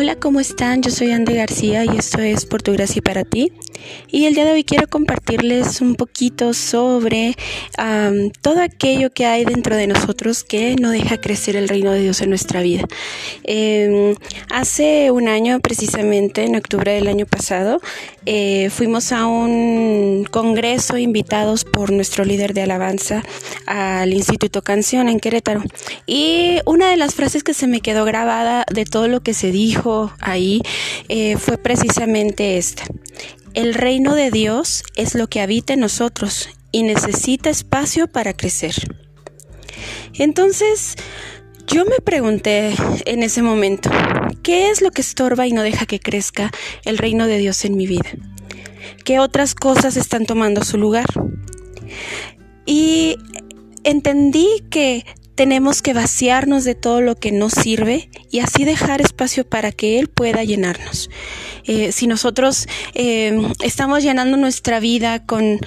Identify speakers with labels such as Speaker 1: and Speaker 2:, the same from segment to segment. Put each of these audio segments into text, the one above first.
Speaker 1: Hola, ¿cómo están? Yo soy Ande García y esto es Por tu gracia y para ti. Y el día de hoy quiero compartirles un poquito sobre todo aquello que hay dentro de nosotros que no deja crecer el reino de Dios en nuestra vida. Em, hace un año, precisamente en octubre del año pasado, eh, fuimos a un congreso invitados por nuestro líder de alabanza al Instituto Canción en Querétaro. Y una de las frases que se me quedó grabada de todo lo que se dijo ahí eh, fue precisamente esta. El reino de Dios es lo que habita en nosotros y necesita espacio para crecer. Entonces, yo me pregunté en ese momento, ¿qué es lo que estorba y no deja que crezca el reino de Dios en mi vida? ¿Qué otras cosas están tomando su lugar? Y entendí que tenemos que vaciarnos de todo lo que nos sirve y así dejar espacio para que Él pueda llenarnos. Eh, si nosotros eh, estamos llenando nuestra vida con,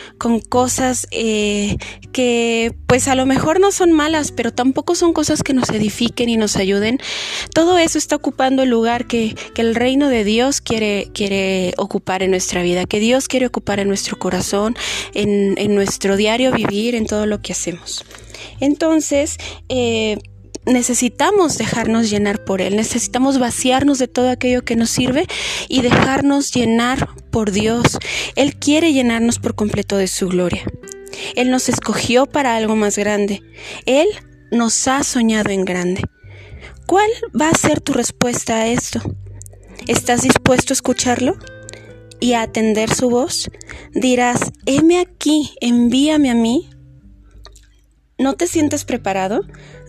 Speaker 1: cosas eh, que pues a lo mejor no son malas, pero tampoco son cosas que nos edifiquen y nos ayuden, todo eso está ocupando el lugar que, el reino de Dios quiere, quiere ocupar en nuestra vida, que Dios quiere ocupar en nuestro corazón, en, en nuestro diario vivir, en todo lo que hacemos. Entonces, eh, necesitamos dejarnos llenar por Él, necesitamos vaciarnos de todo aquello que nos sirve y dejarnos llenar por Dios. Él quiere llenarnos por completo de su gloria. Él nos escogió para algo más grande. Él nos ha soñado en grande. ¿Cuál va a ser tu respuesta a esto? ¿Estás dispuesto a escucharlo y a atender su voz? Dirás, heme aquí, envíame a mí. ¿No te sientes preparado?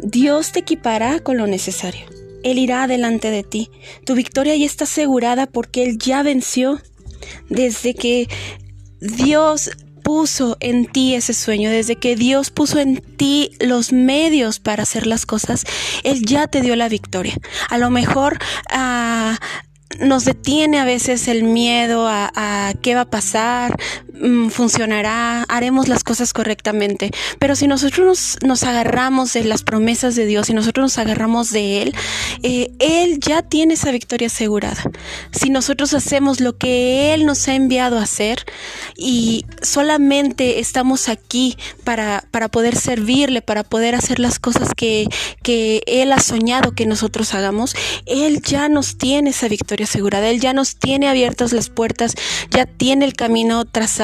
Speaker 1: Dios te equipará con lo necesario. Él irá delante de ti. Tu victoria ya está asegurada porque Él ya venció. Desde que Dios puso en ti ese sueño, desde que Dios puso en ti los medios para hacer las cosas, Él ya te dio la victoria. A lo mejor ah, nos detiene a veces el miedo a, qué va a pasar, mm, funcionará, haremos las cosas correctamente. Pero si nosotros nos, agarramos de las promesas de Dios, y nosotros nos agarramos de Él, eh, Él ya tiene esa victoria asegurada. Si nosotros hacemos lo que Él nos ha enviado a hacer y solamente estamos aquí para, para poder servirle, para poder hacer las cosas que, que Él ha soñado que nosotros hagamos, Él ya nos tiene esa victoria asegurada. Él ya nos tiene abiertas las puertas, ya tiene el camino trazado,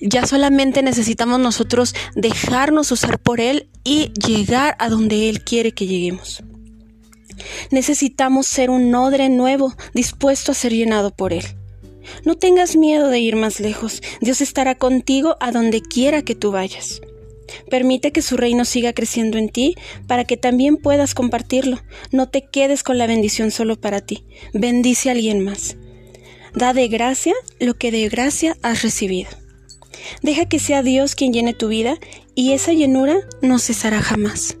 Speaker 1: ya solamente necesitamos nosotros dejarnos usar por Él y llegar a donde Él quiere que lleguemos. Necesitamos ser un odre nuevo, dispuesto a ser llenado por Él. No tengas miedo de ir más lejos, Dios estará contigo a donde quiera que tú vayas. Permite que su reino siga creciendo en ti para que también puedas compartirlo. No te quedes con la bendición solo para ti. Bendice a alguien más. Da de gracia lo que de gracia has recibido. Deja que sea Dios quien llene tu vida y esa llenura no cesará jamás.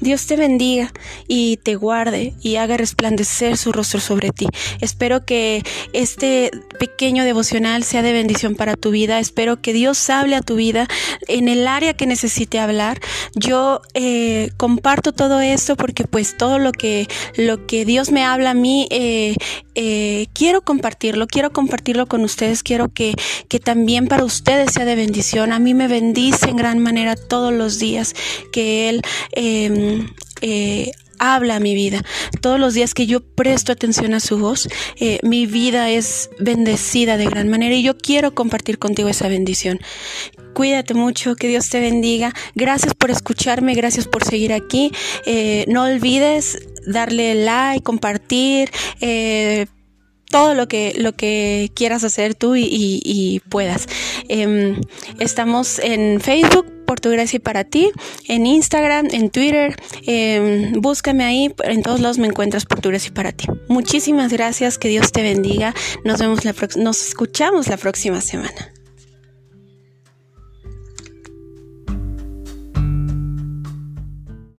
Speaker 1: Dios te bendiga y te guarde y haga resplandecer su rostro sobre ti. Espero que este pequeño devocional sea de bendición para tu vida. Espero que Dios hable a tu vida en el área que necesite hablar. Yo eh, comparto todo esto porque pues todo lo que, lo que Dios me habla a mí, eh, eh, quiero compartirlo, quiero compartirlo con ustedes, quiero que, que también para ustedes sea de bendición. A mí me bendice en gran manera todos los días que Él eh, habla mi vida. Todos los días que yo presto atención a su voz, eh, mi vida es bendecida de gran manera y yo quiero compartir contigo esa bendición. Cuídate mucho, que Dios te bendiga. Gracias por escucharme, gracias por seguir aquí. Eh, no olvides darle like, compartir todo lo que, lo que quieras hacer tú y, puedas. Em, estamos en Facebook por tu gracia y para ti, en Instagram, en Twitter, em, búscame ahí, en todos lados me encuentras por tu gracia y para ti. Muchísimas gracias, que Dios te bendiga, nos vemos la nos escuchamos la próxima semana.